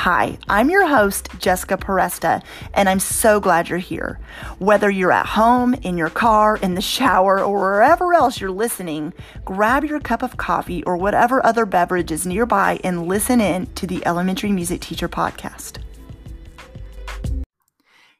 Hi, I'm your host, Jessica Peresta, and I'm so glad you're here. Whether you're at home, in your car, in the shower, or wherever else you're listening, grab your cup of coffee or whatever other beverage is nearby and listen in to the Elementary Music Teacher Podcast.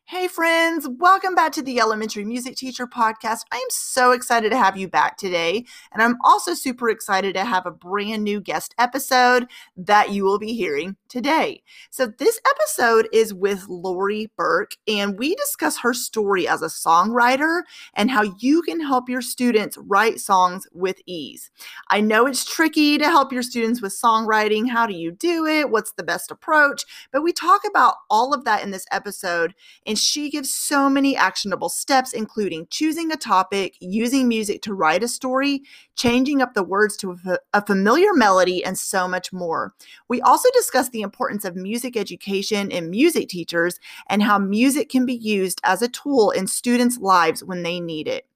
Hey, friends, welcome back to the Elementary Music Teacher Podcast. I am so excited to have you back today. And I'm also super excited to have a brand new guest episode that you will be hearing today. So, this episode is with Lori Burke, and we discuss her story as a songwriter and how you can help your students write songs with ease. I know it's tricky to help your students with songwriting. How do you do it? What's the best approach? But we talk about all of that in this episode. And and she gives so many actionable steps, including choosing a topic, using music to write a story, changing up the words to a, familiar melody, and so much more. We also discuss the importance of music education in music teachers and how music can be used as a tool in students' lives when they need it.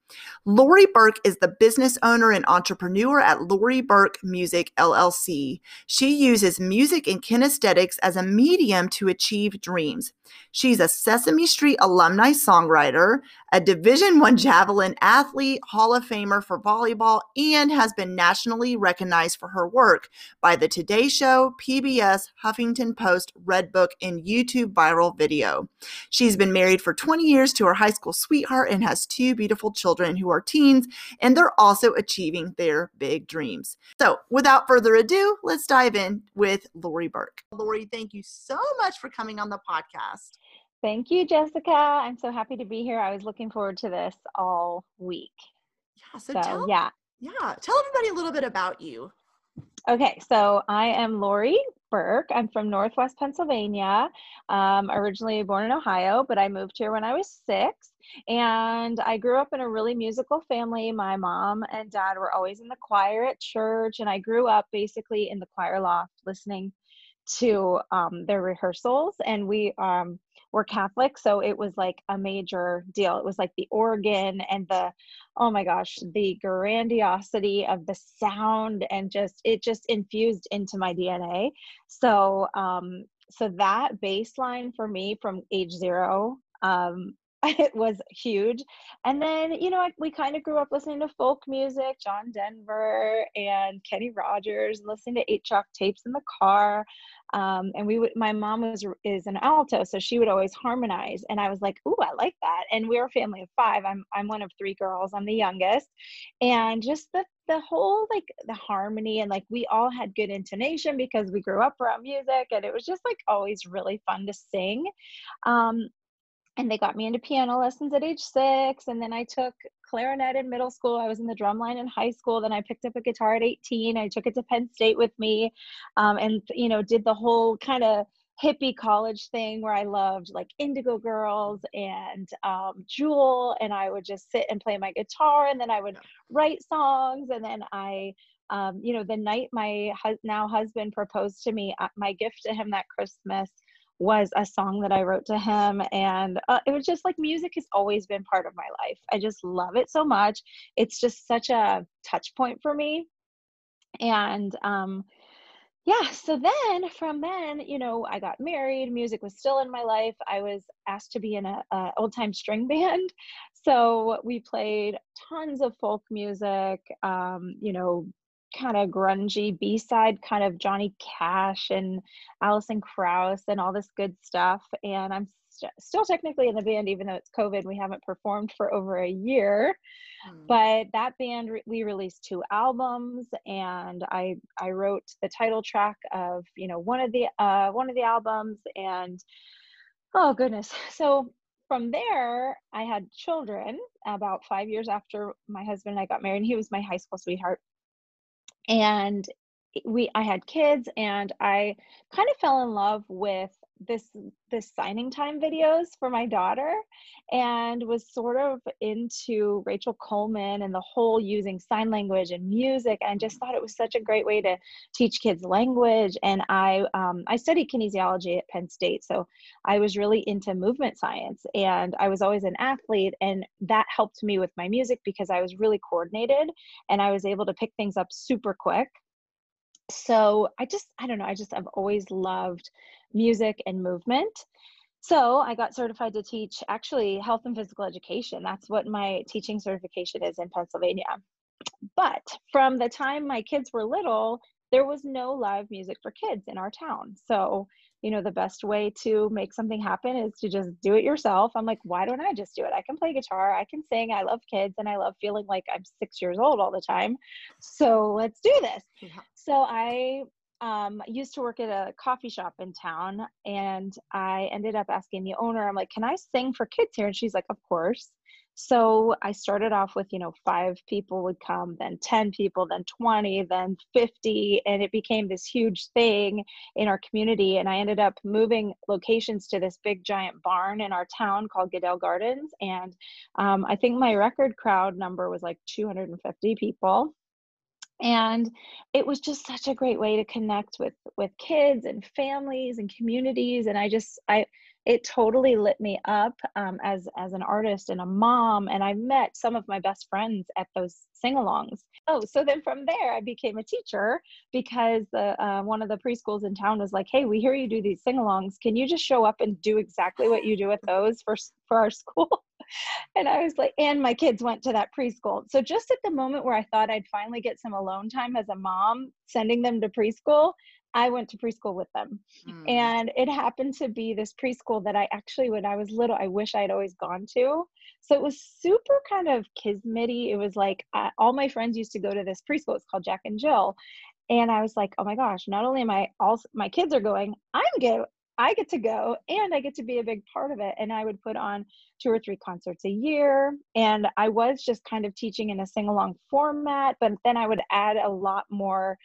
Lori Burke is the business owner and entrepreneur at Lori Burke Music LLC. She uses music and kinesthetics as a medium to achieve dreams. She's a Sesame Street alumni songwriter, a Division 1 javelin athlete, Hall of Famer for volleyball, and has been nationally recognized for her work by the Today Show, PBS, Huffington Post, Redbook, and YouTube viral video. She's been married for 20 years to her high school sweetheart and has two beautiful children who are teens, and they're also achieving their big dreams. So, without further ado, let's dive in with Lori Burke. Lori, thank you so much for coming on the podcast. Thank you, Jessica. I'm so happy to be here. I was looking forward to this all week. Yeah. So, so tell, yeah. Yeah. Tell everybody a little bit about you. Okay. So I am Lori Burke. I'm from Northwest Pennsylvania. Um, originally born in Ohio, but I moved here when I was six. And I grew up in a really musical family. My mom and dad were always in the choir at church, and I grew up basically in the choir loft listening to um, their rehearsals. And we um, were Catholic, so it was like a major deal. It was like the organ and the, oh my gosh, the grandiosity of the sound and just it just infused into my DNA. So um, so that baseline for me from age zero um, it was huge. And then, you know, we kind of grew up listening to folk music, John Denver and Kenny Rogers, listening to eight track tapes in the car. Um, and we would, my mom was, is an alto, so she would always harmonize. And I was like, ooh, I like that. And we're a family of five. I'm, I'm one of three girls. I'm the youngest. And just the, the whole like the harmony and like we all had good intonation because we grew up around music and it was just like always really fun to sing um, and they got me into piano lessons at age six and then i took clarinet in middle school. I was in the drum line in high school. Then i picked up a guitar at 18 i took it to penn state with me um, and you know did the whole kind of hippie college thing where i loved like indigo girls and um, jewel and i would just sit and play my guitar and then i would write songs and then i um, you know the night my hu- now husband proposed to me uh, my gift to him that christmas was a song that I wrote to him. And uh, it was just like music has always been part of my life. I just love it so much. It's just such a touch point for me. And um, yeah, so then from then, you know, I got married. Music was still in my life. I was asked to be in a, a old time string band. So we played tons of folk music, um, you know, kind of grungy b-side kind of johnny cash and Alison Krauss and all this good stuff and i'm st- still technically in the band, even though it's COVID. We haven't performed for over a year, mm. but that band re- we released two albums, and I I wrote the title track of you know one of the uh, one of the albums, and oh goodness, so from there, I had children about five years after my husband and I got married. He was my high school sweetheart. And eh, we I had kids and I kind of fell in love with this this signing time videos for my daughter and was sort of into Rachel Coleman and the whole using sign language and music and just thought it was such a great way to teach kids language. And I um, I studied kinesiology at Penn State so I was really into movement science and I was always an athlete and that helped me with my music because I was really coordinated and I was able to pick things up super quick. So i just i don't know i just have always loved music and movement. So i got certified to teach actually health and physical education. That's what my teaching certification is in pennsylvania. But from the time my kids were little there was no live music for kids in our town. So you know the best way to make something happen is to just do it yourself. I'm like why don't i just do it? I can play guitar i can sing i love kids and i love feeling like i'm six years old all the time. So let's do this. Yeah. so i um, I used to work at a coffee shop in town and i ended up asking the owner i'm like can i sing for kids here and she's like of course so I started off with, you know, five people would come, then 10 people, then 20, then 50, and it became this huge thing in our community. And I ended up moving locations to this big giant barn in our town called Goodell Gardens. And um, I think my record crowd number was like 250 people and it was just such a great way to connect with with kids and families and communities and i just i it totally lit me up um, as as an artist and a mom and i met some of my best friends at those sing-alongs. Oh so then from there i became a teacher because the uh, one of the preschools in town was like hey we hear you do these sing-alongs. Can you just show up and do exactly what you do with those for for our school and i was like and my kids went to that preschool so just at the moment where i thought i'd finally get some alone time as a mom sending them to preschool I went to preschool with them. Mm. And it happened to be this preschool that I actually, when I was little, I wish I'd always gone to. So it was super kind of kismety. It was like uh, all my friends used to go to this preschool. It's called Jack and Jill. And I was like, oh my gosh, not only am I all my kids are going, I'm go I get to go and I get to be a big part of it. And I would put on two or three concerts a year. And I was just kind of teaching in a sing along format, but then I would add a lot more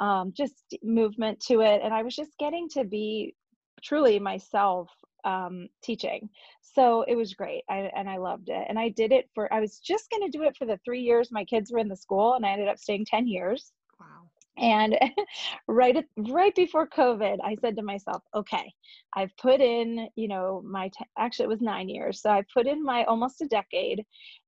um, just movement to it. And I was just getting to be truly myself um, teaching. So it was great. I, and I loved it. And I did it for, I was just going to do it for the three years my kids were in the school, and I ended up staying 10 years. And right at, right before COVID, I said to myself, okay, I've put in, you know, my, t- actually, it was nine years. So I put in my almost a decade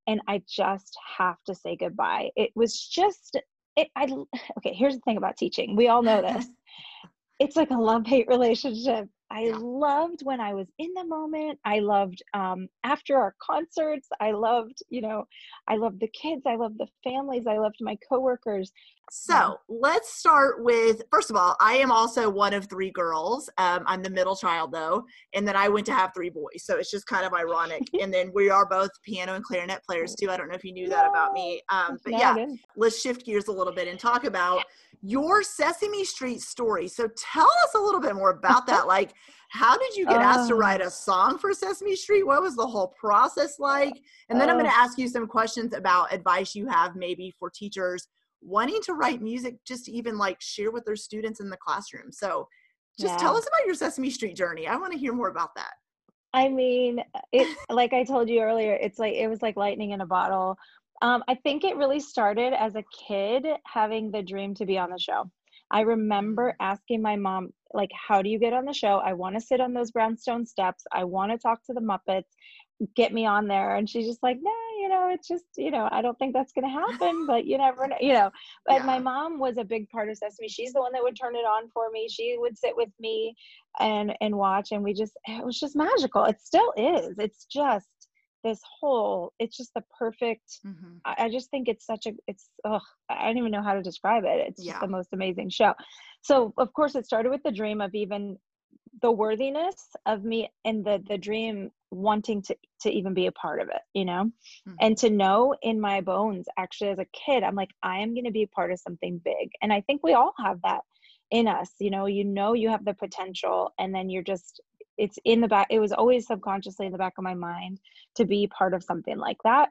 and I just have to say goodbye. It was just it, I okay. Here's the thing about teaching. We all know this. it's like a love hate relationship. I loved when I was in the moment. I loved um, after our concerts. I loved, you know, I loved the kids. I loved the families. I loved my coworkers. So let's start with first of all, I am also one of three girls. Um, I'm the middle child though, and then I went to have three boys. So it's just kind of ironic. and then we are both piano and clarinet players too. I don't know if you knew that about me. Um, but yeah, let's shift gears a little bit and talk about your Sesame Street story. So tell us a little bit more about that. like, how did you get asked to write a song for Sesame Street? What was the whole process like? And then I'm going to ask you some questions about advice you have maybe for teachers wanting to write music, just to even like share with their students in the classroom. So just yeah. tell us about your Sesame Street journey. I want to hear more about that. I mean, it like I told you earlier, it's like it was like lightning in a bottle. Um, I think it really started as a kid having the dream to be on the show. I remember mm. asking my mom, like, how do you get on the show? I want to sit on those brownstone steps. I want to talk to the Muppets. Get me on there. And she's just like, nah, you know, it's just, you know, I don't think that's going to happen, but you never know, you know. But yeah. my mom was a big part of Sesame. She's the one that would turn it on for me. She would sit with me and and watch, and we just, it was just magical. It still is. It's just this whole it's just the perfect mm-hmm. I, I, just think it's such a it's ugh, i don't even know how to describe it it's yeah. just the most amazing show so of course it started with the dream of even the worthiness of me and the the dream wanting to to even be a part of it you know? Mm-hmm. and to know in my bones actually as a kid i'm like i am going to be a part of something big. And i think we all have that in us you know? You know you have the potential and then you're just it's in the back it was always subconsciously in the back of my mind to be part of something like that.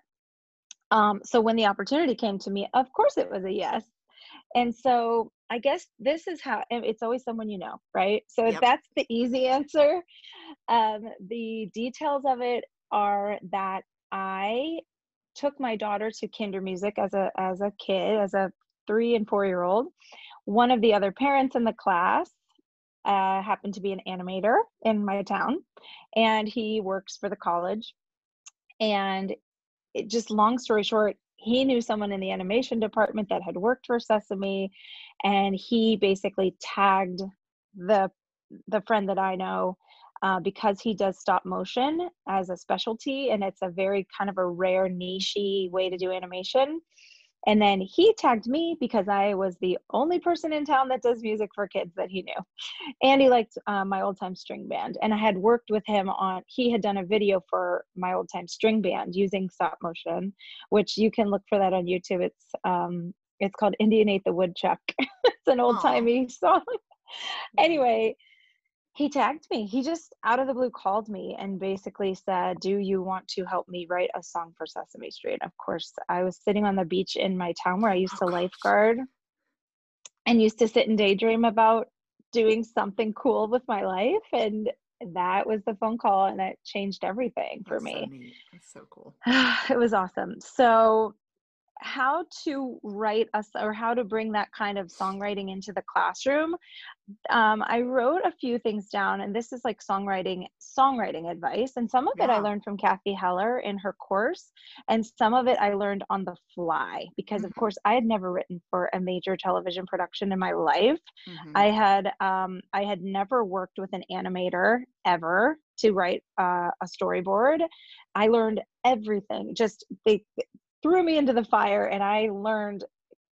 Um, so when the opportunity came to me of course it was a yes. And so I guess this is how it's always someone you know, right? So yep. that's the easy answer, um, the details of it are that I took my daughter to Kindermusik as a as a kid, as a three and four year old. One of the other parents in the class uh, happened to be an animator in my town, and he works for the college. And it, just long story short, he knew someone in the animation department that had worked for Sesame, and he basically tagged the the friend that I know uh, because he does stop motion as a specialty, and it's a very kind of a rare nichey way to do animation. And then he tagged me because I was the only person in town that does music for kids that he knew. And he liked uh, my old time string band. And I had worked with him on, he had done a video for my old time string band using stop motion, which you can look for that on YouTube. It's, um, it's called Indian Ate the Woodchuck. it's an old timey song. anyway, he tagged me. He just out of the blue called me and basically said, Do you want to help me write a song for Sesame Street? Of course, I was sitting on the beach in my town where I used to oh, lifeguard and used to sit and daydream about doing something cool with my life. And that was the phone call and it changed everything for That's me. So That's so cool. it was awesome. So how to write us or how to bring that kind of songwriting into the classroom um, i wrote a few things down and this is like songwriting songwriting advice and some of yeah. it i learned from Cathy Heller in her course and some of it i learned on the fly because mm-hmm. of course i had never written for a major television production in my life mm-hmm. i had um, i had never worked with an animator ever to write uh, a storyboard i learned everything just they threw me into the fire and I learned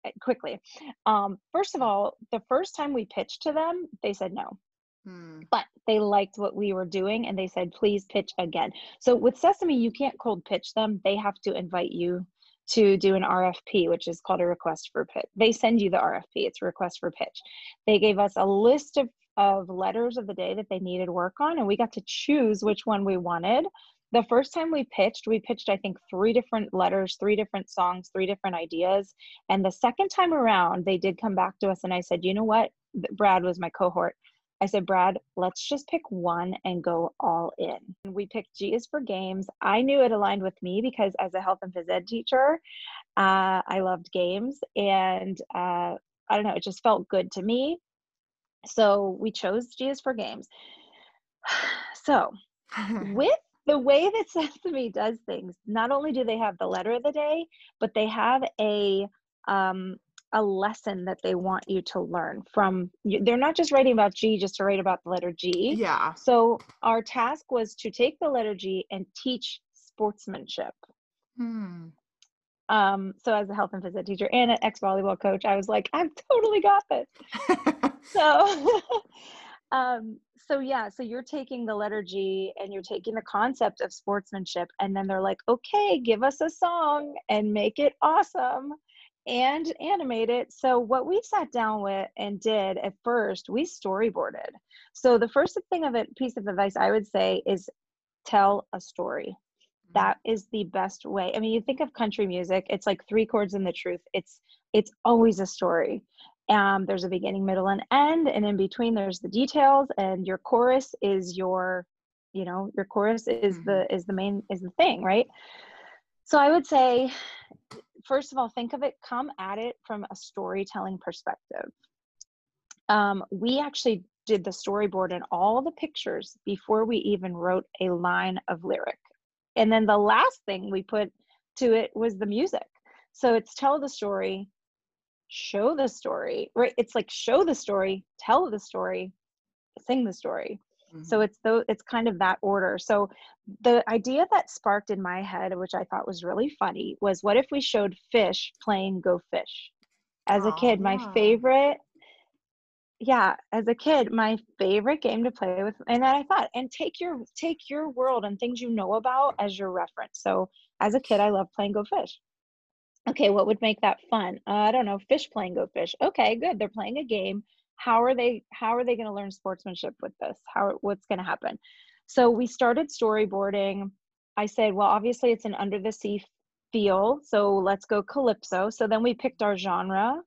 eh, quickly. Um, first of all, the first time we pitched to them, they said no. Hmm. But they liked what we were doing and they said, please pitch again. So with Sesame, you can't cold pitch them. They have to invite you to do an RFP, which is called a request for pitch. They send you the RFP, it's a request for pitch. They gave us a list of, of letters of the day that they needed work on, and we got to choose which one we wanted the first time we pitched, we pitched, I think, three different letters, three different songs, three different ideas. And the second time around, they did come back to us, and I said, you know what? Brad was my cohort. I said, Brad, let's just pick one and go all in. And we picked G is for games. I knew it aligned with me because as a health and phys ed teacher, uh, I loved games. And uh, I don't know, it just felt good to me. So we chose G is for games. So with the way that Sesame does things, not only do they have the letter of the day, but they have a um, a lesson that they want you to learn from. They're not just writing about G just to write about the letter G. Yeah. So our task was to take the letter G and teach sportsmanship. Hmm. Um, so as a health and phys teacher and an ex volleyball coach, I was like, I've totally got this. so um, so yeah, so you're taking the letter G and you're taking the concept of sportsmanship, and then they're like, okay, give us a song and make it awesome and animate it. So what we sat down with and did at first, we storyboarded. So the first thing of a piece of advice I would say is tell a story. Mm-hmm. That is the best way. I mean, you think of country music, it's like three chords and the truth. It's it's always a story. Um, there's a beginning, middle, and end, and in between there's the details. And your chorus is your, you know, your chorus is mm-hmm. the is the main is the thing, right? So I would say, first of all, think of it, come at it from a storytelling perspective. Um, we actually did the storyboard and all the pictures before we even wrote a line of lyric. And then the last thing we put to it was the music. So it's tell the story, show the story right it's like show the story tell the story sing the story mm-hmm. so it's though it's kind of that order so the idea that sparked in my head which i thought was really funny was what if we showed fish playing go fish as a kid my favorite yeah, as a kid, my favorite game to play with, and then I thought, and take your take your world and things you know about as your reference. So as a kid, I love playing Go Fish. Okay, what would make that fun? Uh, I don't know. Fish playing Go Fish. Okay, good. They're playing a game. How are they? How are they going to learn sportsmanship with this? How? What's going to happen? So we started storyboarding. I said, well, obviously it's an under the sea feel, so let's go calypso. So then we picked our genre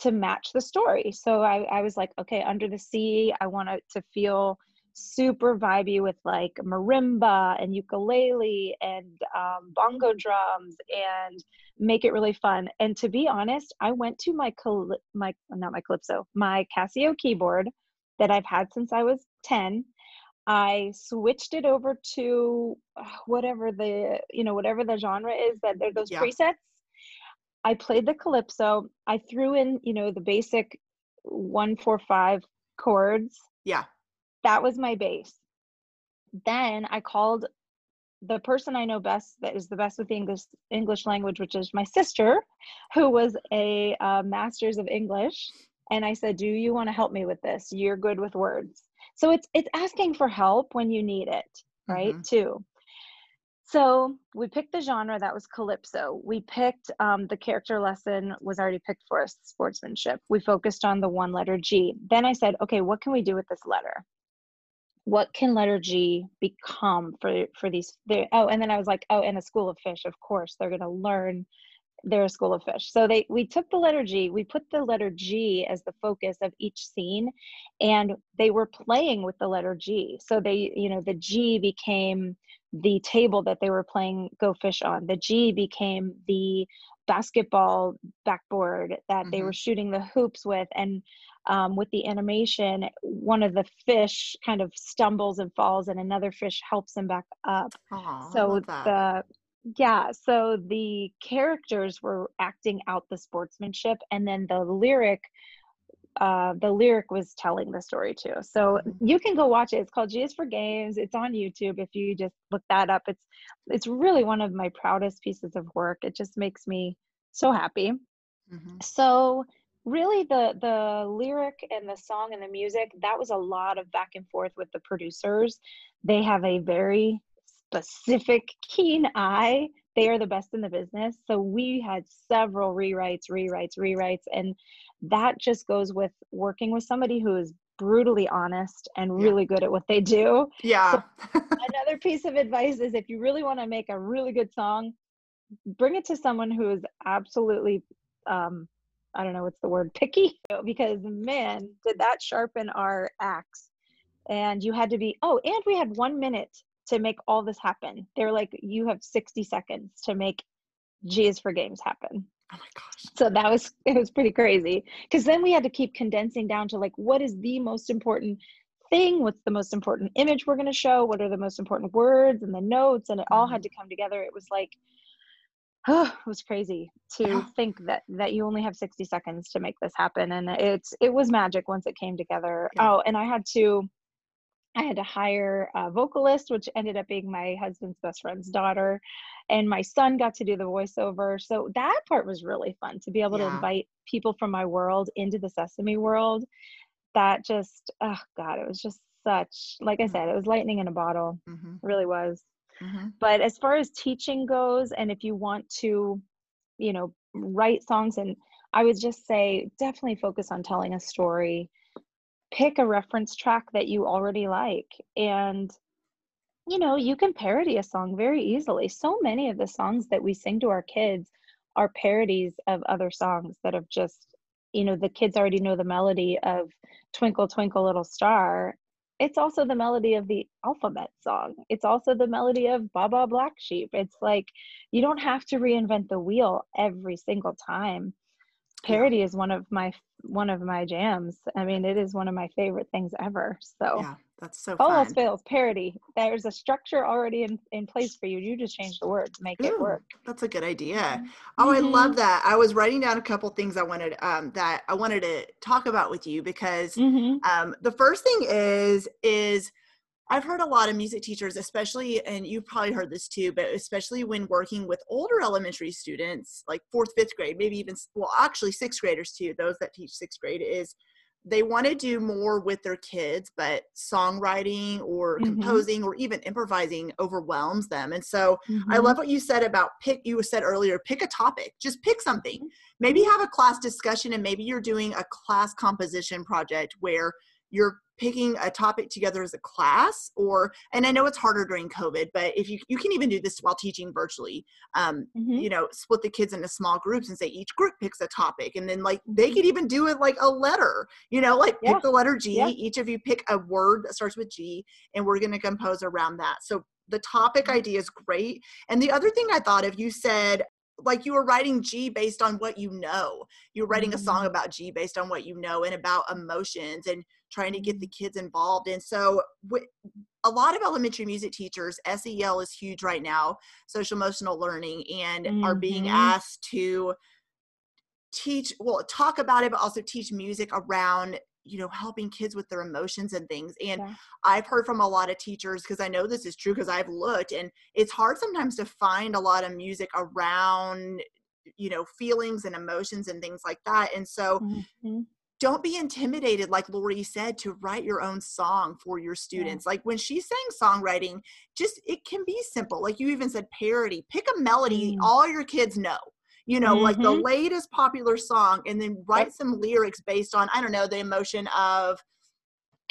to match the story. So I, I was like, okay, under the sea, I want it to feel super vibey with like marimba and ukulele and um, bongo drums and make it really fun. And to be honest, I went to my Cal- my not my calypso, my Casio keyboard that I've had since I was 10. I switched it over to uh, whatever the you know whatever the genre is that they're those yeah. presets I played the calypso. I threw in, you know, the basic one, four, five chords. Yeah. That was my base. Then I called the person I know best that is the best with the English English language, which is my sister, who was a uh, master's of English, and I said, "Do you want to help me with this? You're good with words." So it's it's asking for help when you need it, right? Mm-hmm. Too. So we picked the genre that was calypso. We picked um, the character lesson was already picked for us, sportsmanship. We focused on the one letter G. Then I said, okay, what can we do with this letter? What can letter G become for for these? Oh, and then I was like, oh, and a school of fish. Of course, they're going to learn. They're a school of fish. So they we took the letter G. We put the letter G as the focus of each scene, and they were playing with the letter G. So they, you know, the G became the table that they were playing Go Fish on. The G became the basketball backboard that mm-hmm. they were shooting the hoops with. And um, with the animation, one of the fish kind of stumbles and falls, and another fish helps him back up. Aww, so the yeah, so the characters were acting out the sportsmanship, and then the lyric uh, the lyric was telling the story too. So mm-hmm. you can go watch it. It's called G is for Games. It's on YouTube if you just look that up. It's it's really one of my proudest pieces of work. It just makes me so happy. Mm-hmm. So really the the lyric and the song and the music that was a lot of back and forth with the producers. They have a very specific keen eye they are the best in the business. So we had several rewrites, rewrites, rewrites. And that just goes with working with somebody who is brutally honest and really yeah. good at what they do. Yeah. So another piece of advice is if you really want to make a really good song, bring it to someone who is absolutely um I don't know what's the word picky because man did that sharpen our axe and you had to be oh and we had 1 minute to make all this happen. They're like, you have 60 seconds to make G's for games happen. Oh my gosh. So that was it was pretty crazy. Cause then we had to keep condensing down to like what is the most important thing? What's the most important image we're gonna show? What are the most important words and the notes? And it all had mm-hmm. to come together. It was like oh, it was crazy to think that that you only have 60 seconds to make this happen and it's it was magic once it came together yeah. oh and i had to I had to hire a vocalist, which ended up being my husband's best friend's daughter. And my son got to do the voiceover. So that part was really fun to be able yeah. to invite people from my world into the Sesame world. That just, oh God, it was just such, like I said, it was lightning in a bottle. Mm-hmm. really was. Mm-hmm. But as far as teaching goes, and if you want to, you know, write songs, and I would just say definitely focus on telling a story pick a reference track that you already like and you know you can parody a song very easily. So many of the songs that we sing to our kids are parodies of other songs that have just you know the kids already know the melody of twinkle twinkle little star. It's also the melody of the alphabet song. It's also the melody of baba black sheep. It's like you don't have to reinvent the wheel every single time parody yeah. is one of my one of my jams. I mean, it is one of my favorite things ever. So yeah, that's so. All else fails, parody. There's a structure already in, in place for you. You just change the words, make Ooh, it work. That's a good idea. Mm-hmm. Oh, I love mm-hmm. that. I was writing down a couple things I wanted um, that I wanted to talk about with you because mm-hmm. um, the first thing is is I've heard a lot of music teachers, especially, and you've probably heard this too, but especially when working with older elementary students, like fourth, fifth grade, maybe even, well, actually sixth graders too, those that teach sixth grade, is they want to do more with their kids, but songwriting or Mhm. composing or even improvising overwhelms them. And so I Mhm. love what you said about pick, you said earlier, pick a topic, just pick something. Maybe have a class discussion and maybe you're doing a class composition project where you're picking a topic together as a class or and i know it's harder during covid but if you you can even do this while teaching virtually um, Mhm. you know split the kids into small groups and say each group picks a topic and then like they could even do it like a letter you know like Yeah. pick the letter g Yeah. each of you pick a word that starts with g and we're going to compose around that so the topic Mhm. idea is great and the other thing i thought of you said like you were writing g based on what you know you're writing a song Mhm. about g based on what you know and about emotions and trying to get the Mm-hmm. kids involved and so a lot of elementary music teachers sel is huge right now social emotional learning and are being Mhm. asked to teach well talk about it but also teach music around you know helping kids with their emotions and things and Yeah. i've heard from a lot of teachers because i know this is true because i've looked and it's hard sometimes to find a lot of music around you know feelings and emotions and things like that and so Mhm. Don't be intimidated like lori said to write your own song for your students like when she's saying songwriting just it can be simple like you even said parody pick a melody Mm. all your kids know you know like the Mhm. latest popular song and then write Yep. some lyrics based on i don't know the emotion of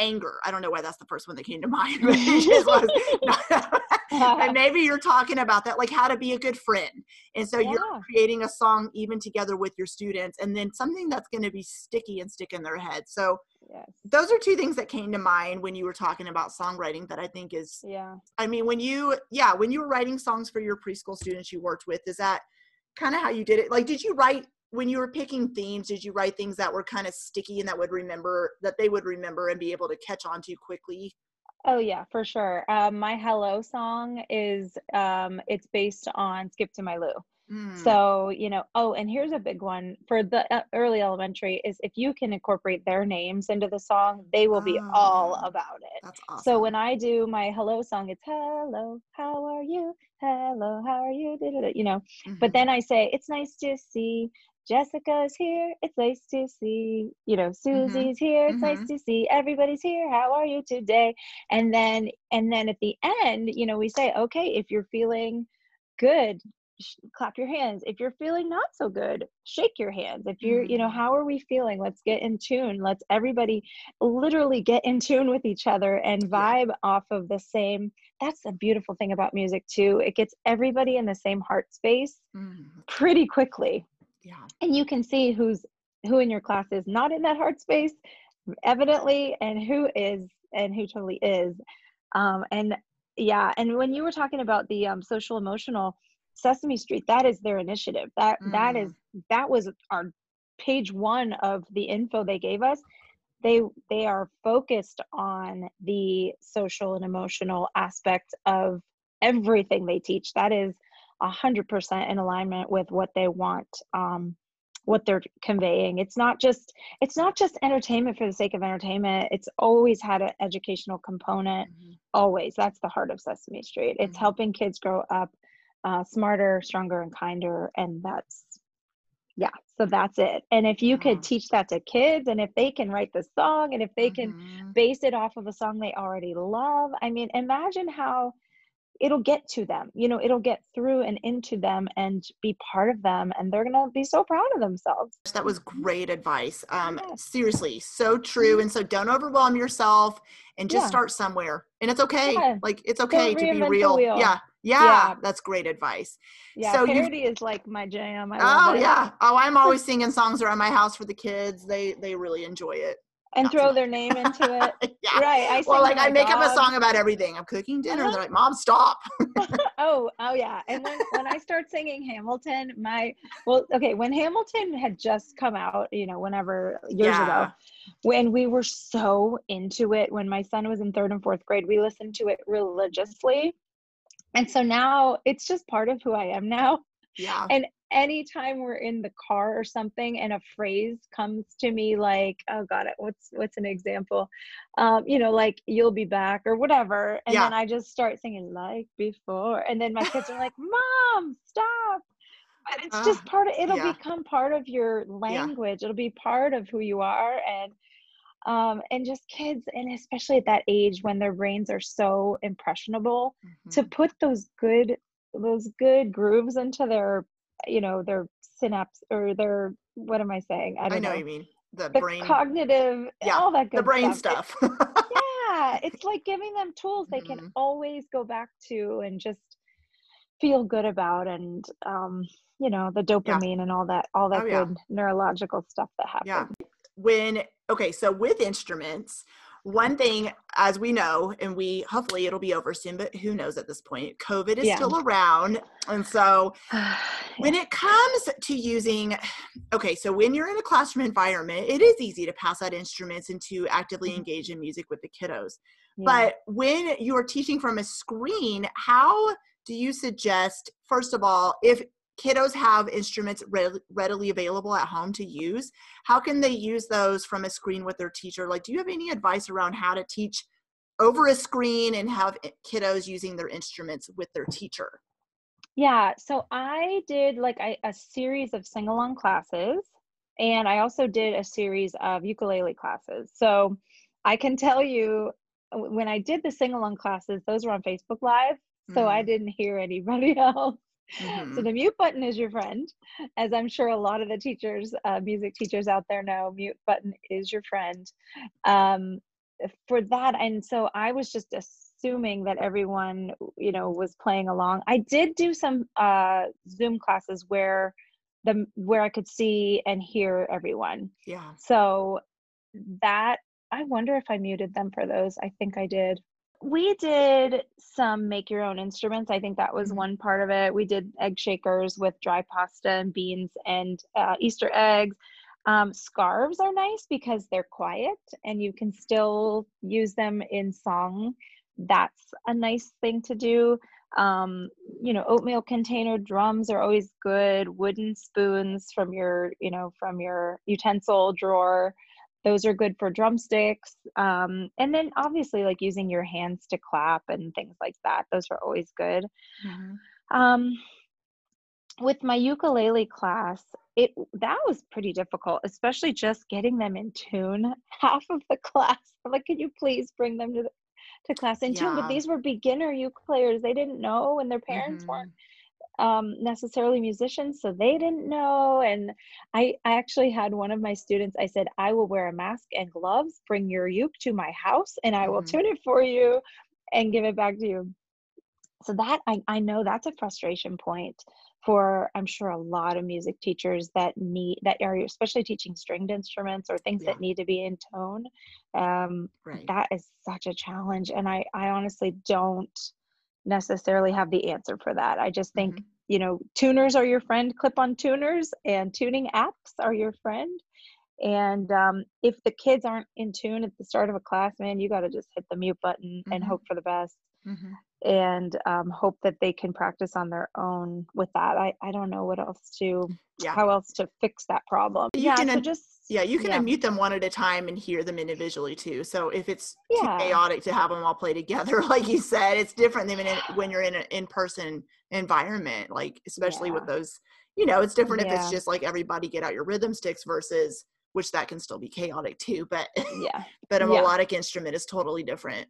anger. I don't know why that's the first one that came to mind and maybe you're talking about that like how to be a good friend. And so you're creating a song even together with your students and then something that's going to be sticky and stick in their head. So Yes. those are two things that came to mind when you were talking about songwriting that i think is Yeah. i mean when you yeah when you were writing songs for your preschool students you worked with is that kind of how you did it? Like did you write when you were picking themes did you write things that were kind of sticky and that would remember that they would remember and be able to catch on to quickly Oh yeah, for sure. Um, my hello song is um, it's based on "Skip to My Lou." Mm, So you know. Oh, and here's a big one for the uh, early elementary is if you can incorporate their names into the song, they will be all Ah, about it. that's awesome So when I do my hello song, it's hello, how are you? Hello, how are you? You know. But Mhm. then I say, it's nice to see Jessica's here. It's nice to see, you know, Susie's here. It's nice mhm. to see everybody's here. How are you today? And then, and then at the end, you know, we say, okay, if you're feeling good, sh- clap your hands. If you're feeling not so good, shake your hands. If you're, you know, Mm. how are we feeling? Let's get in tune. Let's everybody literally get in tune with each other and Yeah. vibe off of the same. That's a beautiful thing about music too. It gets everybody in the same heart space Mm, pretty quickly yeah. And you can see who's who in your class is not in that heart space evidently and who is and who totally is. Um and yeah and when you were talking about the um, social emotional sesame street that is their initiative. That that is that was our page one of the info they gave us. They they are focused on the social and emotional aspect of everything they teach. That is a hundred percent in alignment with what they want um what they're conveying it's not just it's not just entertainment for the sake of entertainment it's always had an educational component Mhm. always that's the heart of sesame street it's Mhm. helping kids grow up uh, smarter stronger and kinder and that's yeah so that's it and if you could teach that to kids and if they can write the song and if they can Mhm. base it off of a song they already love i mean imagine how it'll get to them you know it'll get through and into them and be part of them and they're gonna be so proud of themselves That was great advice. Um, Yes. seriously, so true. And so don't overwhelm yourself and just Yeah. start somewhere. And it's okay. Yeah. Like it's okay to be real. Yeah, yeah. Yeah. That's great advice. yeah So parody is like my jam I Oh it. yeah. Oh, I'm always singing songs around my house for the kids. They they really enjoy it. And Not throw so their name into it yeah. right i Well, like I make up a song about everything. I'm cooking dinner. Uh-huh. They're like, Mom, stop. oh oh yeah and when when i start singing hamilton my well okay when hamilton had just come out you know whenever years ago when we were so into it when my son was in third and fourth grade we listened to it religiously and so now it's just part of who i am now Yeah. and anytime we're in the car or something and a phrase comes to me like oh god it what's what's an example um you know like you'll be back or whatever and Yeah. then i just start singing like before and then my kids are like mom stop but it's just Ah, part of it'll yeah. become part of your language it'll be part of who you are and um, and just kids and especially at that age when their brains are so impressionable mm-hmm. to put those good those good grooves into their you know their synapse or their what am i saying i don't I know, know. you mean the, the brain cognitive yeah, all that good the brain stuff, stuff. yeah it's like giving them tools they mm-hmm. can always go back to and just feel good about and um you know the dopamine yeah. and all that all that oh, good yeah. neurological stuff that happens yeah when okay so with instruments one thing as we know and we hopefully it'll be over soon but who knows at this point covid is yeah. still around and so when it comes to using okay so when you're in a classroom environment it is easy to pass out instruments and to actively mm-hmm. engage in music with the kiddos yeah. but when you're teaching from a screen how do you suggest first of all if kiddos have instruments readily available at home to use how can they use those from a screen with their teacher? Like do you have any advice around how to teach over a screen and have kiddos using their instruments with their teacher? Yeah so i did like a, a series of sing-along classes and i also did a series of ukulele classes. So i can tell you when i did the sing-along classes those were on facebook live so mm. i didn't hear anybody else Mm-hmm. So the mute button is your friend, as I'm sure a lot of the teachers, uh, music teachers out there know. Mute button is your friend. Um, for that, and so I was just assuming that everyone, you know, was playing along. I did do some uh, Zoom classes where the where I could see and hear everyone. Yeah. So that I wonder if I muted them for those. I think I did we did some make your own instruments. I think that was mm-hmm. one part of it. We did egg shakers with dry pasta and beans and uh, Easter eggs. Um, scarves are nice because they're quiet and you can still use them in song. That's a nice thing to do. Um, you know, oatmeal container drums are always good. Wooden spoons from your, you know, from your utensil drawer those are good for drumsticks um, and then obviously like using your hands to clap and things like that those are always good mm-hmm. um, with my ukulele class it that was pretty difficult especially just getting them in tune half of the class i'm like can you please bring them to the, to class in yeah. tune but these were beginner ukulele players they didn't know and their parents mm-hmm. weren't um, necessarily musicians, so they didn't know. And I, I actually had one of my students, I said, I will wear a mask and gloves, bring your uke to my house, and I will mm-hmm. tune it for you and give it back to you. So that I, I know that's a frustration point for I'm sure a lot of music teachers that need that are especially teaching stringed instruments or things yeah. that need to be in tone. Um, right. That is such a challenge, and I I honestly don't necessarily have the answer for that. I just think, mm-hmm. you know, tuners are your friend, clip on tuners, and tuning apps are your friend. And um, if the kids aren't in tune at the start of a class, man, you got to just hit the mute button mm-hmm. and hope for the best. Mm-hmm. And um, hope that they can practice on their own with that. I, I don't know what else to, yeah. how else to fix that problem. You yeah, so just yeah, you can yeah. unmute them one at a time and hear them individually too. So if it's yeah. too chaotic to have them all play together, like you said, it's different than when you're in an in-person environment. Like especially yeah. with those, you know, it's different if it's just like everybody get out your rhythm sticks versus which that can still be chaotic too. But yeah, but a melodic instrument is totally different.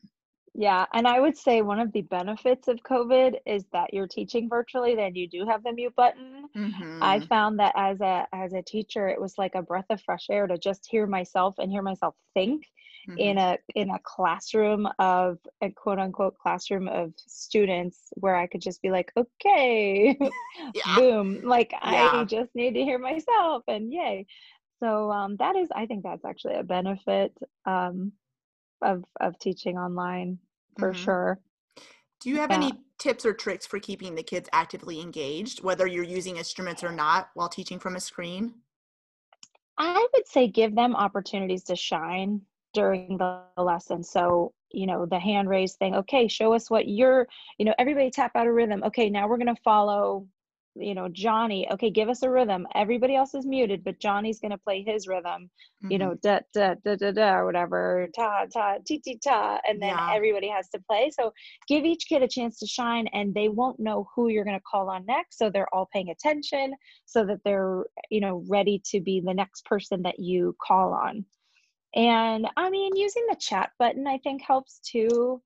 Yeah, and I would say one of the benefits of COVID is that you're teaching virtually, then you do have the mute button. Mm-hmm. I found that as a as a teacher, it was like a breath of fresh air to just hear myself and hear myself think mm-hmm. in a in a classroom of a quote unquote classroom of students where I could just be like, okay, yeah. boom, like yeah. I just need to hear myself and yay. So um, that is, I think that's actually a benefit. Um, of of teaching online for mm-hmm. sure. Do you have yeah. any tips or tricks for keeping the kids actively engaged, whether you're using instruments or not, while teaching from a screen? I would say give them opportunities to shine during the lesson. So, you know, the hand raise thing, okay, show us what you're, you know, everybody tap out a rhythm. Okay, now we're going to follow you know johnny okay give us a rhythm everybody else is muted but johnny's going to play his rhythm mm-hmm. you know da da da da da or whatever ta ta ti ti ta and then yeah. everybody has to play so give each kid a chance to shine and they won't know who you're going to call on next so they're all paying attention so that they're you know ready to be the next person that you call on And I mean, using the chat button, I think helps too.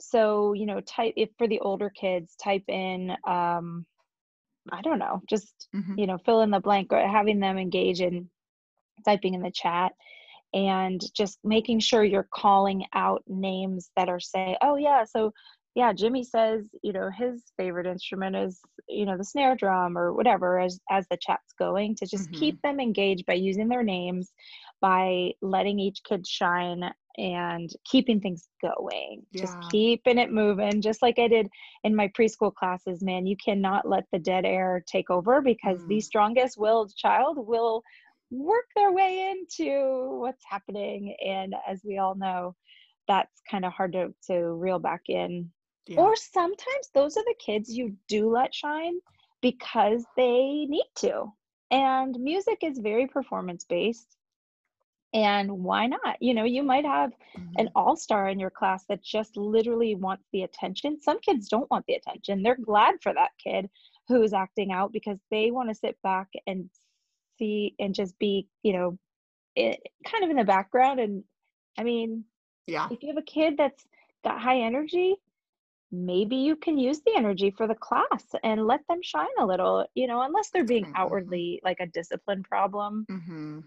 So, you know, type if for the older kids, type in, um, I don't know, just, Mhm. you know, fill in the blank or having them engage in typing in the chat and just making sure you're calling out names that are say, oh, yeah, so yeah, Jimmy says, you know, his favorite instrument is, you know, the snare drum or whatever as as the chat's going to just Mhm. keep them engaged by using their names, by letting each kid shine and keeping things going. Just keeping it moving, just like I did in my preschool classes, man. You cannot let the dead air take over because the Mm. strongest willed child will work their way into what's happening. And as we all know, that's kind of hard to, to reel back in Yeah. or sometimes those are the kids you do let shine because they need to. And music is very performance based. And why not? You know, you might have an Mhm. all star in your class that just literally wants the attention. Some kids don't want the attention. They're glad for that kid who is acting out because they want to sit back and see and just be, you know, it, kind of in the background. And I mean, Yeah. if you have a kid that's got high energy, maybe you can use the energy for the class and let them shine a little, you know, unless they're being outwardly like a discipline problem. Mhm.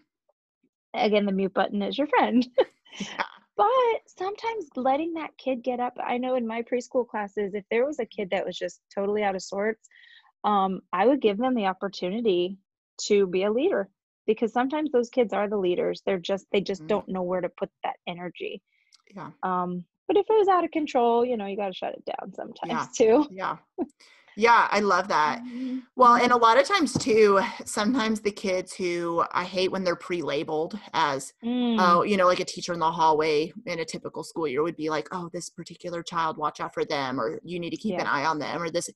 Again, the mute button is your friend. Yeah. but sometimes letting that kid get up, I know in my preschool classes, if there was a kid that was just totally out of sorts, um, I would give them the opportunity to be a leader because sometimes those kids are the leaders. They're just, they just Mm. don't know where to put that energy. Yeah. Um, but if it was out of control, you know, you got to shut it down sometimes Yeah. too. Yeah. Yeah, I love that. Mhm. Well, and a lot of times too, sometimes the kids who I hate when they're pre-labeled as Mm, oh, you know, like a teacher in the hallway in a typical school year would be like, "Oh, this particular child, watch out for them," or "You need to keep an eye on them," or this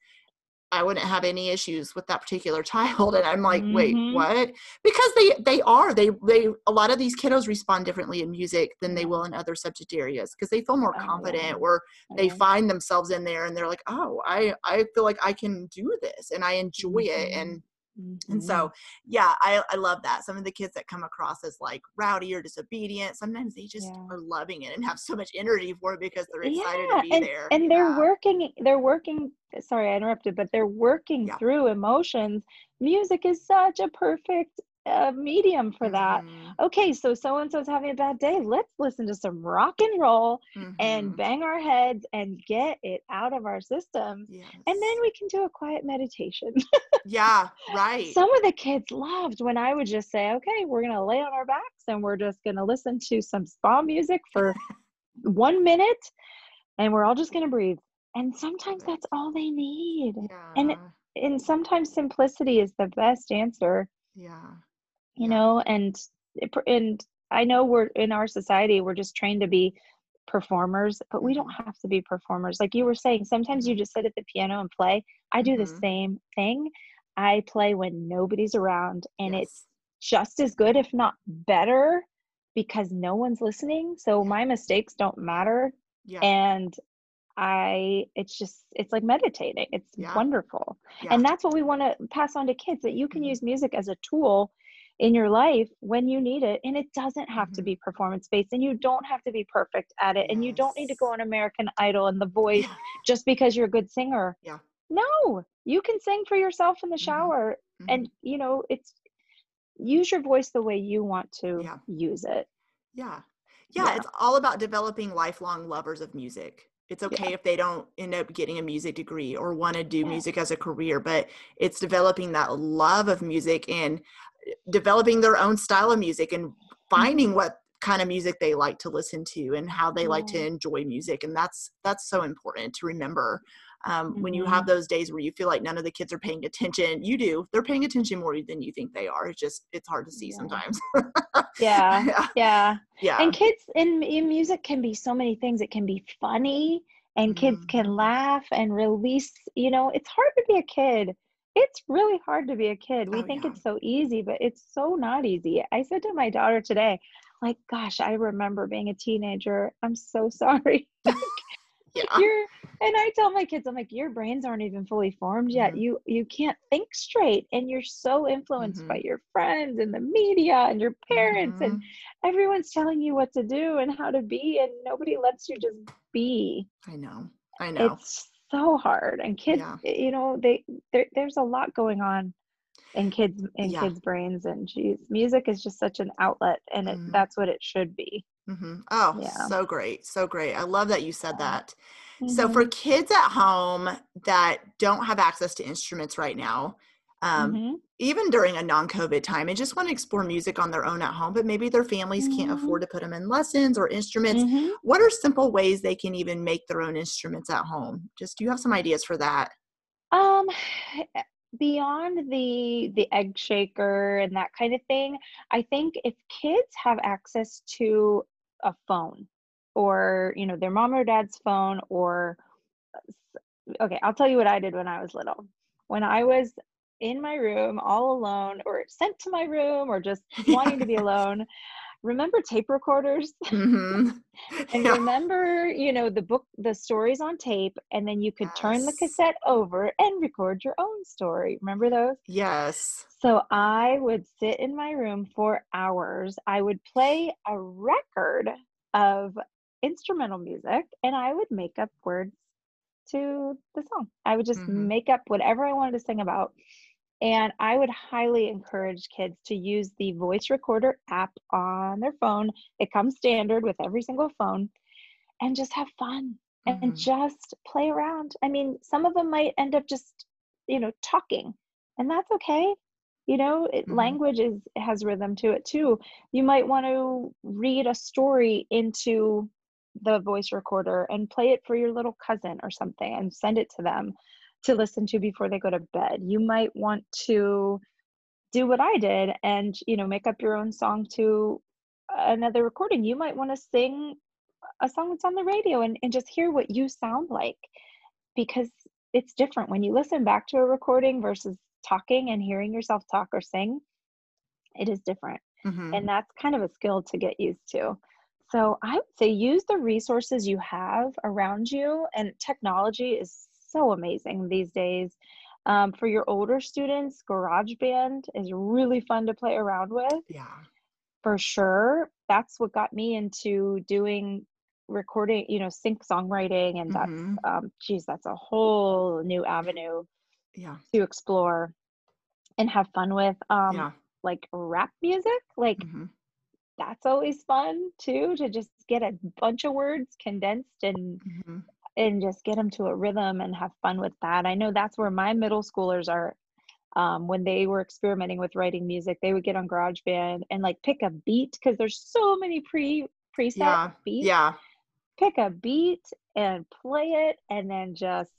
I wouldn't have any issues with that particular child and I'm like, "Wait, Mhm. what?" Because they they are they they a lot of these kiddos respond differently in music than they will in other subject areas because they feel more Oh, confident or they find themselves in there and they're like, "Oh, I I feel like I can do this and I enjoy it." Mhm. And and so, yeah, I, I love that. Some of the kids that come across as like rowdy or disobedient, sometimes they just Yeah. are loving it and have so much energy for it because they're excited to Yeah, be and there. and they're working they're working sorry, I interrupted, but they're working Yeah. through emotions. Music is such a perfect uh, medium for that. Mhm. Okay, so so and so's having a bad day. Let's listen to some rock and roll and Mhm. bang our heads and get it out of our systems. And then we can do a quiet meditation. Yeah, right. Some of the kids loved when I would just say, okay, we're going to lay on our backs and we're just going to listen to some spa music for one minute and we're all just going to breathe. And sometimes that's all they need. And and sometimes simplicity is the best answer, Yeah. You know, and and I know we're in our society we're just trained to be performers, but we don't Mhm. have to be performers. Like you were saying, sometimes you Mhm. just sit at the piano and play. I do the Mhm. same thing. I play when nobody's around and it's just as good, if not better, because no one's listening. So my mistakes don't matter. Yeah. And I, it's just, it's like meditating. It's Yeah. wonderful. Yeah. And that's what we want to pass on to kids that you can Mhm. use music as a tool in your life when you need it. And it doesn't have to Mhm. be performance based and you don't have to be perfect at it. And you don't need to go on American Idol and The Voice Yeah. just because you're a good singer. Yeah. No, you can sing for yourself in the Mhm. shower Mhm. and you know it's use your voice the way you want to Yeah. use it Yeah. Yeah, yeah it's all about developing lifelong lovers of music. It's yeah okay if they don't end up getting a music degree or want to do yeah music as a career, but it's developing that love of music and developing their own style of music and finding hmm what kind of music they like to listen to and how they like to enjoy music and that's that's so important to remember um, when you have those days where you feel like none of the kids are paying attention you do they're paying attention more than you think they are it's just it's hard to see yeah. sometimes. Yeah yeah. yeah. Yeah. And kids in, in music can be so many things it can be funny and kids can Mhm. laugh and release you know it's hard to be a kid it's really hard to be a kid we oh think yeah it's so easy but it's so not easy i said to my daughter today like gosh i remember being a teenager i'm so sorry yeah you're and I tell my kids, I'm like, your brains aren't even fully formed yet. Mhm. You you can't think straight, and you're so influenced Mhm. by your friends and the media and your parents, and Mhm. everyone's telling you what to do and how to be, and nobody lets you just be. I know. I know. It's so hard, and kids, Yeah. you know, they there's a lot going on in kids in Yeah. kids' brains, and geez, music is just such an outlet, and it, Mhm. that's what it should be. mm-hmm. Oh, Yeah. so great. So great. I love that you said that. So, Mhm. for kids at home that don't have access to instruments right now, um, Mhm. even during a non COVID time, and just want to explore music on their own at home, but maybe their families can't Mhm. afford to put them in lessons or instruments, Mhm. what are simple ways they can even make their own instruments at home? Just do you have some ideas for that? Um, beyond the the egg shaker and that kind of thing, I think if kids have access to a phone or, you know, their mom or dad's phone or okay, I'll tell you what I did when I was little. When I was in my room all alone or sent to my room or just wanting to be alone, remember tape recorders? hmm And remember, you know, the book, the stories on tape, and then you could turn the cassette over and record your own story. Remember those? Yes. So I would sit in my room for hours. I would play a record of instrumental music and I would make up words to the song. I would just Mhm. make up whatever I wanted to sing about. And I would highly encourage kids to use the voice recorder app on their phone. It comes standard with every single phone and just have fun and Mhm. just play around. I mean, some of them might end up just, you know, talking, and that's okay. You know, it, Mhm. language is has rhythm to it too. You might want to read a story into the voice recorder and play it for your little cousin or something and send it to them to listen to before they go to bed. You might want to do what I did and, you know, make up your own song to another recording. You might want to sing a song that's on the radio and, and just hear what you sound like because it's different when you listen back to a recording versus talking and hearing yourself talk or sing. It is different. Mhm. And that's kind of a skill to get used to. So I would say use the resources you have around you, and technology is so amazing these days. Um, for your older students, GarageBand is really fun to play around with Yeah. for sure. That's what got me into doing recording, you know, sync songwriting, and that's, Mhm. um, geez, that's a whole new avenue Yeah. to explore and have fun with. Um, Yeah. like rap music, like Mhm. that's always fun too to just get a bunch of words condensed and Mhm. And just get them to a rhythm and have fun with that. I know that's where my middle schoolers are um, when they were experimenting with writing music. They would get on GarageBand and like pick a beat because there's so many pre preset Yeah. beats. Yeah. Pick a beat and play it and then just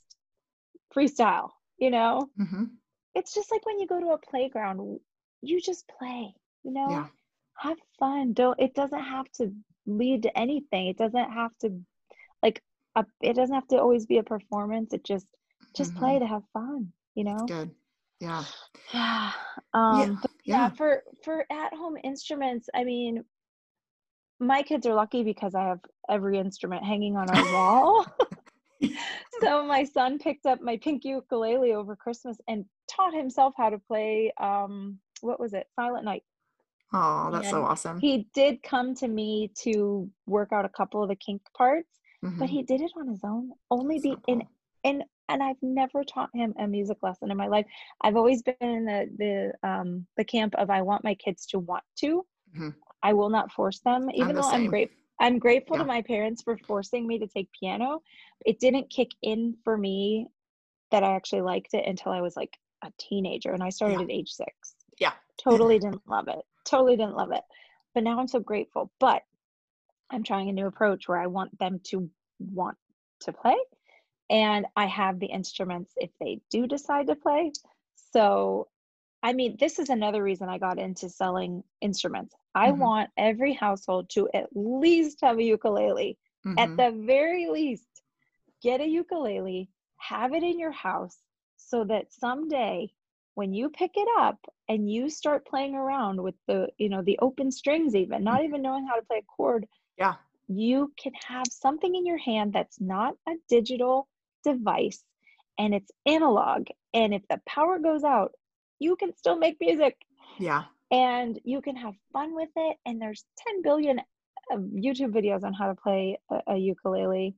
freestyle. You know, Mhm. it's just like when you go to a playground, you just play. You know, Yeah. have fun. Don't it doesn't have to lead to anything. It doesn't have to a, it doesn't have to always be a performance. It just just play Mhm. to have fun, you know? Good. Yeah. Yeah. Yeah. Um but yeah, Yeah. for for at home instruments, I mean my kids are lucky because I have every instrument hanging on our wall. so my son picked up my pink ukulele over Christmas and taught himself how to play um what was it? Silent Night. Oh, that's so awesome. he did come to me to work out a couple of the kink parts, but Mhm. he did it on his own. Only That's be so in and and I've never taught him a music lesson in my life. I've always been in the the um the camp of I want my kids to want to. Mhm. I will not force them, I'm even the though I'm same. great. I'm grateful to my parents for forcing me to take piano. It didn't kick in for me that I actually liked it until I was like a teenager and I started Yeah. at age 6 Yeah. totally didn't love it totally didn't love it but now i'm so grateful but i'm trying a new approach where i want them to want to play and i have the instruments if they do decide to play so i mean this is another reason i got into selling instruments i Mhm. want every household to at least have a ukulele at Mhm. the very least get a ukulele have it in your house so that someday when you pick it up and you start playing around with the you know the open strings even not Mhm. even knowing how to play a chord Yeah. you can have something in your hand that's not a digital device and it's analog. And if the power goes out, you can still make music Yeah. and you can have fun with it. And there's 10 billion uh, YouTube videos on how to play a, a ukulele.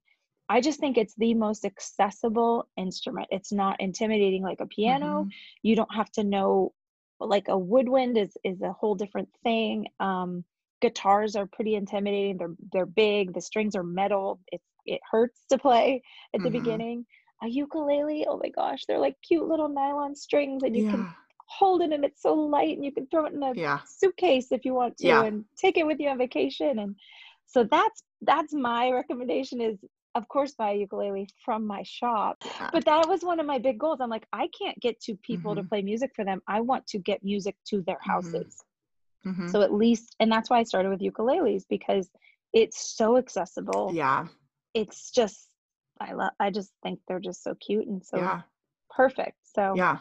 I just think it's the most accessible instrument. It's not intimidating like a piano. Mhm. You don't have to know like a woodwind is is a whole different thing. Um guitars are pretty intimidating. They're they're big, the strings are metal. It's it hurts to play at the Mhm. beginning. A ukulele, oh my gosh, they're like cute little nylon strings and you Yeah. can hold it and it's so light and you can throw it in a Yeah. suitcase if you want to Yeah. and take it with you on vacation and so that's that's my recommendation is of course buy a ukulele from my shop Yeah. but that was one of my big goals i'm like i can't get to people to Mhm. play music for them i want to get music to their Mhm. houses Mhm. so at least and that's why i started with ukuleles because it's so accessible Yeah. it's just i love i just think they're just so cute and so Yeah. perfect so Yeah.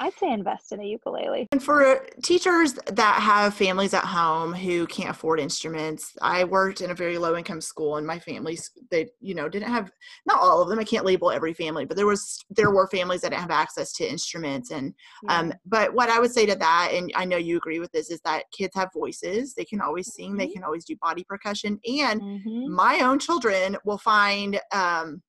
I'd say invest in a ukulele And for teachers that have families at home who can't afford instruments, I worked in a very low income school and my families they you know didn't have not all of them, I can't label every family, but there was there were families that didn't have access to instruments and um but what I would say to that and I know you agree with this is that kids have voices. They can always sing, they Mhm. can always do body percussion and Mhm. my own children will find um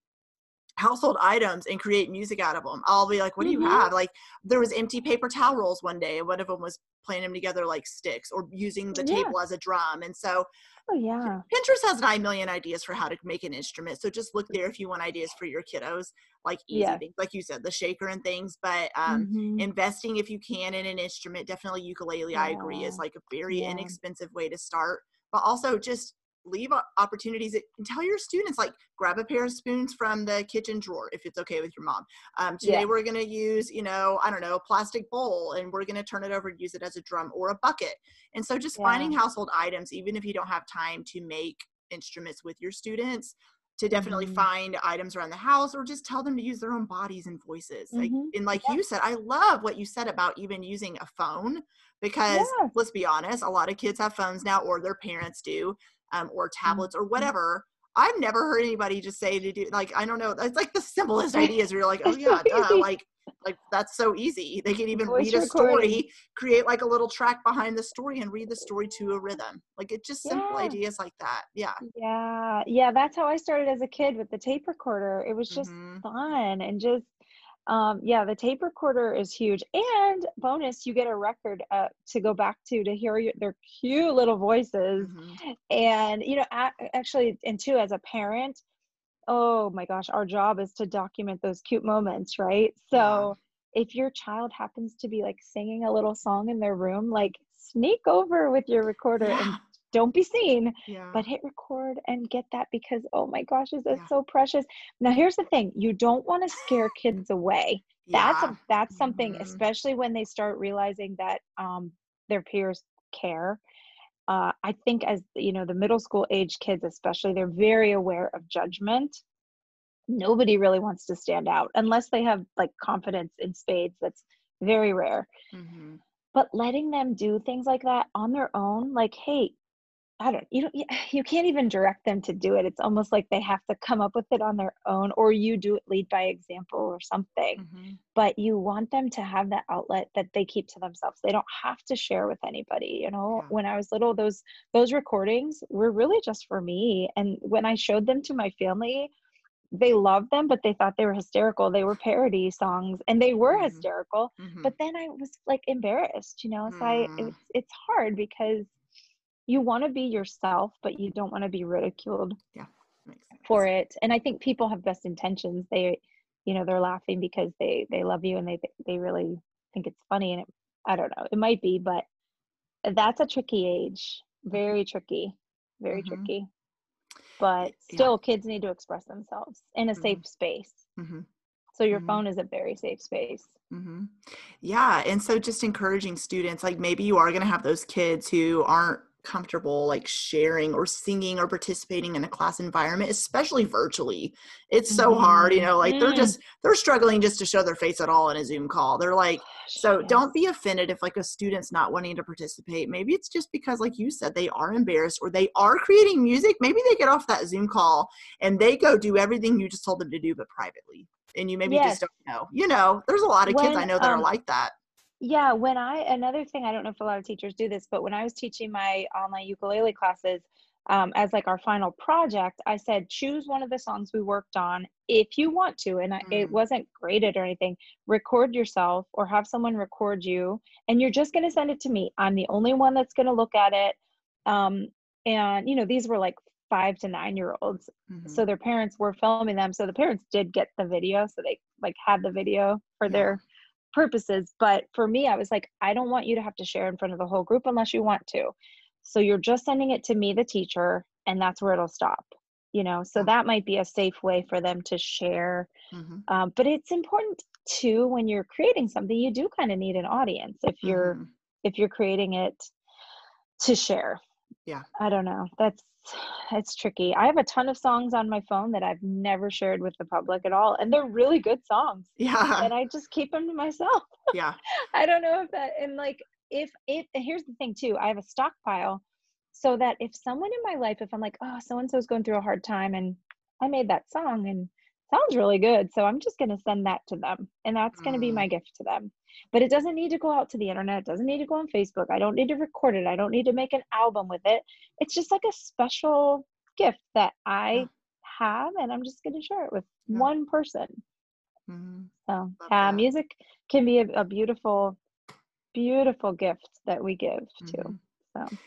household items and create music out of them. I'll be like, "What do you Mhm. have?" Like there was empty paper towel rolls one day, and one of them was playing them together like sticks or using the Yeah. table as a drum. And so oh yeah Pinterest has nine million ideas for how to make an instrument. So just look there if you want ideas for your kiddos, like easy Yeah. things, like you said, the shaker and things. But um, Mhm. investing if you can in an instrument, definitely ukulele. I agree is like a very Yeah. inexpensive way to start. But also just leave opportunities and tell your students like grab a pair of spoons from the kitchen drawer if it's okay with your mom um, today Yeah. we're going to use you know i don't know a plastic bowl and we're going to turn it over and use it as a drum or a bucket and so just finding household items even if you don't have time to make instruments with your students to definitely Mhm. find items around the house or just tell them to use their own bodies and voices like Mhm. and like you said i love what you said about even using a phone because Yeah. let's be honest a lot of kids have phones now or their parents do um, or tablets or Mhm. whatever i've never heard anybody just say to do like i don't know it's like the simplest ideas where you're like oh yeah duh. like like that's so easy they can even Voice read a story create like a little track behind the story and read the story to a rhythm like it's just simple Yeah. ideas like that yeah Yeah, yeah, that's how I started as a kid with the tape recorder. It was just Mhm. fun and just um yeah, the tape recorder is huge. And bonus, you get a record uh to go back to to hear your, their cute little voices. Mhm. And you know, actually and too as a parent, oh my gosh, our job is to document those cute moments, right? So if your child happens to be like singing a little song in their room, like sneak over with your recorder and yeah don't be seen yeah. but hit record and get that because oh my gosh is that Yeah. so precious. Now here's the thing you don't want to scare kids away. That's a, that's something Mhm. especially when they start realizing that um, their peers care. Uh, i think as you know the middle school age kids especially they're very aware of judgment. Nobody really wants to stand out unless they have like confidence in spades that's very rare. Mhm. but letting them do things like that on their own like hey i don't you don't you- can't even direct them to do it it's almost like they have to come up with it on their own or you do it lead by example or something Mhm. but you want them to have that outlet that they keep to themselves they don't have to share with anybody you know Yeah. when i was little those those recordings were really just for me and when i showed them to my family they loved them but they thought they were hysterical they were parody songs and they were Mhm. hysterical Mhm. but then i was like embarrassed you know so i Mm. it's, it's hard because you want to be yourself but you don't want to be ridiculed Makes sense. for it and i think people have best intentions they you know they're laughing because they they love you and they they really think it's funny and it, i don't know it might be but that's a tricky age very tricky very Mhm. tricky but Yeah. still kids need to express themselves in a Mhm. safe space Mhm. so your Mhm. phone is a very safe space hmm Yeah. And so just encouraging students, like maybe you are going to have those kids who aren't comfortable like sharing or singing or participating in a class environment, especially virtually. It's so hard, you Mhm. know, like they're Mm. just, they're struggling just to show their face at all in a Zoom call. They're like, so don't be offended if like a student's not wanting to participate. Maybe it's just because, like you said, they are embarrassed or they are creating music. Maybe they get off that Zoom call and they go do everything you just told them to do, but privately. and you maybe yes. just don't know. You know, there's a lot of when, kids I know that um, are like that. Yeah, when I another thing I don't know if a lot of teachers do this, but when I was teaching my online ukulele classes, um, as like our final project, I said choose one of the songs we worked on if you want to, and mm. it wasn't graded or anything. Record yourself or have someone record you, and you're just going to send it to me. I'm the only one that's going to look at it. Um, and you know these were like five to nine year olds, mm-hmm. so their parents were filming them. So the parents did get the video, so they like had the video for yeah. their purposes. But for me, I was like, I don't want you to have to share in front of the whole group unless you want to. So you're just sending it to me, the teacher, and that's where it'll stop. You know, so that might be a safe way for them to share. Mm-hmm. Um, but it's important too when you're creating something, you do kind of need an audience if you're mm-hmm. if you're creating it to share. Yeah. I don't know. That's it's tricky. I have a ton of songs on my phone that I've never shared with the public at all, and they're really good songs. Yeah. And I just keep them to myself. Yeah. I don't know if that and like if if here's the thing too i have a stockpile so that if someone in my life if i'm like oh so and so's going through a hard time and i made that song and sounds really good so i'm just going to send that to them and that's going to be my mm. gift to them but it doesn't need to go out to the internet it doesn't need to go on facebook i don't need to record it i don't need to make an album with it it's just like a special gift that i have and i'm just going to share it with yeah. one person mm-hmm. so yeah music can be a, a beautiful beautiful gift that we give to. Mm-hmm. So.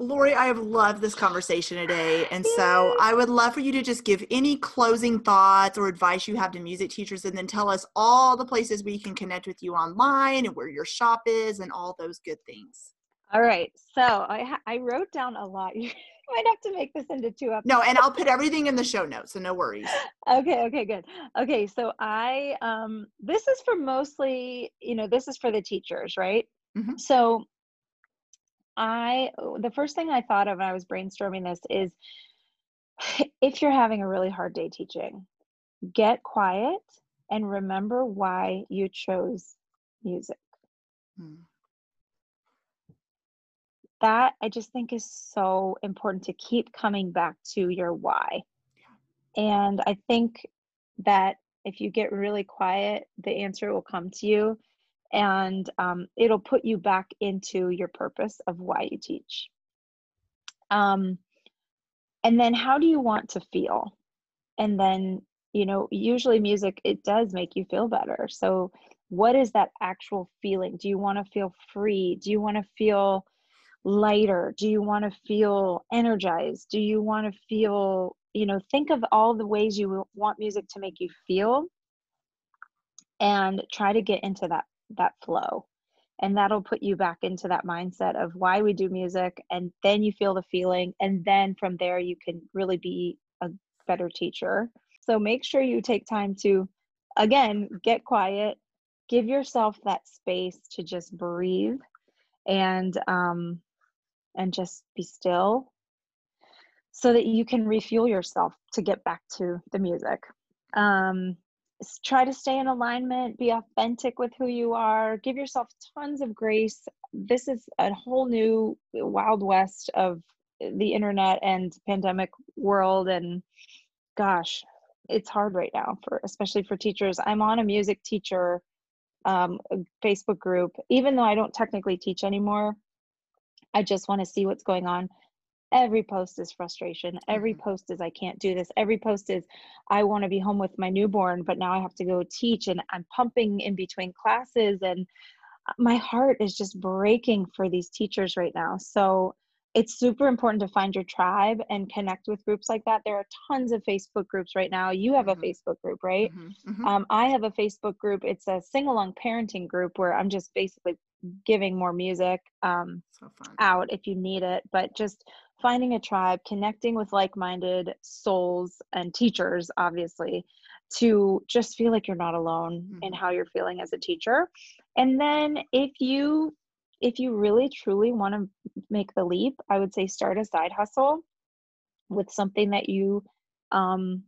Lori, I have loved this conversation today. And so I would love for you to just give any closing thoughts or advice you have to music teachers and then tell us all the places we can connect with you online and where your shop is and all those good things. All right. So I, ha- I wrote down a lot. You might have to make this into two episodes. No, and I'll put everything in the show notes, so no worries. okay, okay, good. Okay, so I um this is for mostly, you know, this is for the teachers, right? Mm-hmm. So I the first thing I thought of when I was brainstorming this is if you're having a really hard day teaching, get quiet and remember why you chose music. Mm that I just think is so important to keep coming back to your why. Yeah. And I think that if you get really quiet, the answer will come to you and um, it'll put you back into your purpose of why you teach. Um, and then how do you want to feel? And then, you know, usually music, it does make you feel better. So, what is that actual feeling? Do you want to feel free? Do you want to feel lighter? Do you want to feel energized? Do you want to feel, you know, think of all the ways you want music to make you feel and try to get into that that flow. And that'll put you back into that mindset of why we do music and then you feel the feeling and then from there you can really be a better teacher. So make sure you take time to again, get quiet, give yourself that space to just breathe and um, and just be still so that you can refuel yourself to get back to the music. Um, try to stay in alignment, be authentic with who you are, give yourself tons of grace. This is a whole new wild west of the internet and pandemic world and gosh, it's hard right now for especially for teachers. I'm on a music teacher um, Facebook group, even though I don't technically teach anymore. I just want to see what's going on. Every post is frustration. Every mm-hmm. post is I can't do this. Every post is I want to be home with my newborn, but now I have to go teach and I'm pumping in between classes and uh, my heart is just breaking for these teachers right now. So it's super important to find your tribe and connect with groups like that. There are tons of Facebook groups right now. You have mm-hmm. a Facebook group, right? Mm-hmm. Mm-hmm. Um, I have a Facebook group. It's a sing along parenting group where I'm just basically giving more music um, so out if you need it, but just finding a tribe, connecting with like minded souls and teachers, obviously, to just feel like you're not alone mm-hmm. in how you're feeling as a teacher. And then if you if you really truly want to make the leap, I would say start a side hustle with something that you um,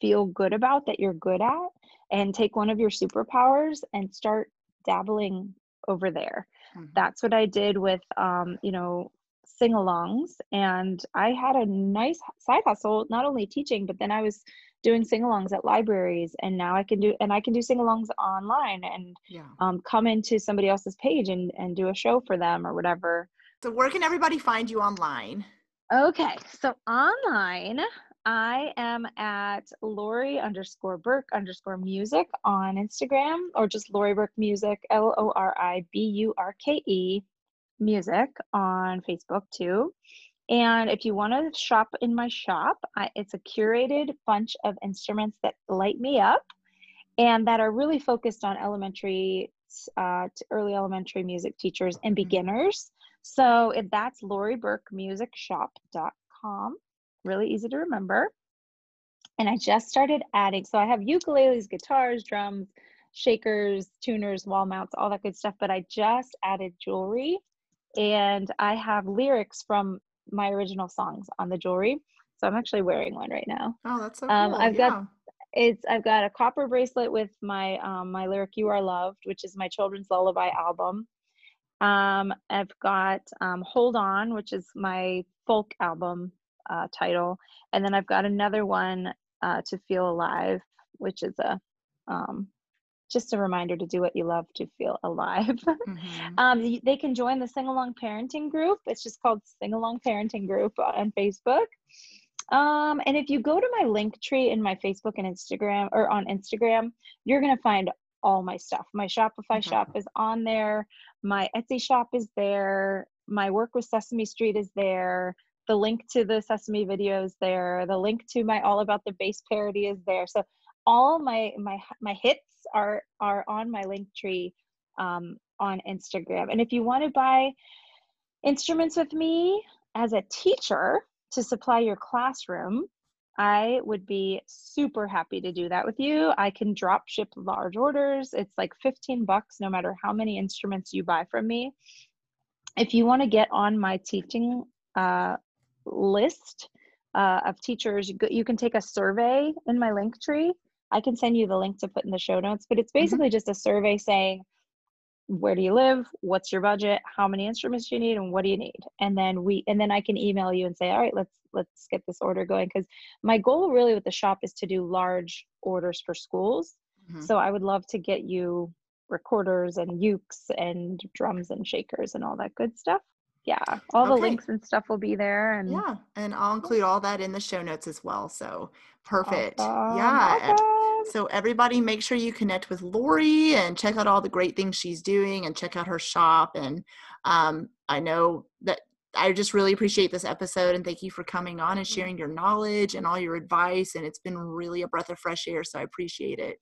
feel good about, that you're good at, and take one of your superpowers and start dabbling over there. Mm-hmm. That's what I did with, um, you know, sing-alongs and I had a nice side hustle not only teaching but then I was doing sing-alongs at libraries and now I can do and I can do sing-alongs online and yeah. um, come into somebody else's page and and do a show for them or whatever. So where can everybody find you online? Okay, so online I am at Lori underscore Burke underscore music on Instagram or just Lori Burke Music, L O R I B U R K E music on Facebook too. And if you want to shop in my shop, I, it's a curated bunch of instruments that light me up and that are really focused on elementary uh, to early elementary music teachers and mm-hmm. beginners. So if that's loriburkemusicshop.com, really easy to remember. And I just started adding, so I have ukuleles, guitars, drums, shakers, tuners, wall mounts, all that good stuff. But I just added jewelry and I have lyrics from my original songs on the jewelry. So I'm actually wearing one right now. Oh, that's so um, cool. Um, I've yeah. got it's I've got a copper bracelet with my um, my lyric "You Are Loved," which is my children's lullaby album. Um, I've got um, "Hold On," which is my folk album uh, title, and then I've got another one uh, "To Feel Alive," which is a um, just a reminder to do what you love to feel alive. Mm-hmm. um, they can join the Sing Along Parenting Group. It's just called Sing Along Parenting Group on Facebook. Um, and if you go to my link tree in my Facebook and Instagram or on Instagram, you're going to find all my stuff. My Shopify mm-hmm. shop is on there. My Etsy shop is there. My work with Sesame Street is there. The link to the Sesame videos there. The link to my All About the Bass parody is there. So all my my my hits are are on my link tree um, on Instagram. And if you want to buy instruments with me as a teacher to supply your classroom, I would be super happy to do that with you. I can drop ship large orders. It's like 15 bucks no matter how many instruments you buy from me. If you want to get on my teaching uh, list uh, of teachers, you can take a survey in my link tree I can send you the link to put in the show notes, but it's mm-hmm. basically mm-hmm. just a survey saying, where do you live? What's your budget? How many instruments do you need? And what do you need? And then we, and then I can email you and say, all right, let's, let's get this order going. Cause my goal really with the shop is to do large orders for schools. Mm-hmm. So I would love to get you recorders and ukes and drums and shakers and all that good stuff yeah all the links and stuff will be there and yeah and i'll include all that in the show notes as well so perfect awesome. yeah awesome. So everybody make sure you connect with lori and check out all the great things she's doing and check out her shop and um, i know that i just really appreciate this episode and thank you for coming on and sharing your knowledge and all your advice and it's been really a breath of fresh air so i appreciate it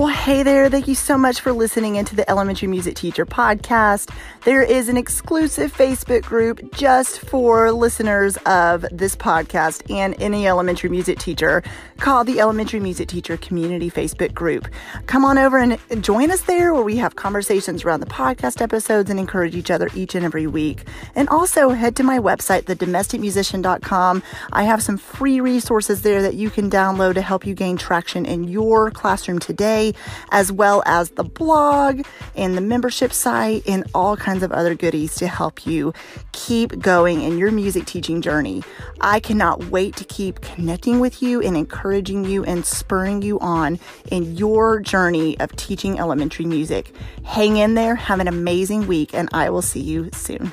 well, hey there. Thank you so much for listening into the Elementary Music Teacher podcast. There is an exclusive Facebook group just for listeners of this podcast and any elementary music teacher called the Elementary Music Teacher Community Facebook group. Come on over and join us there where we have conversations around the podcast episodes and encourage each other each and every week. And also head to my website, thedomesticmusician.com. I have some free resources there that you can download to help you gain traction in your classroom today as well as the blog and the membership site and all kinds of other goodies to help you keep going in your music teaching journey. I cannot wait to keep connecting with you and encouraging you and spurring you on in your journey of teaching elementary music. Hang in there, have an amazing week, and I will see you soon.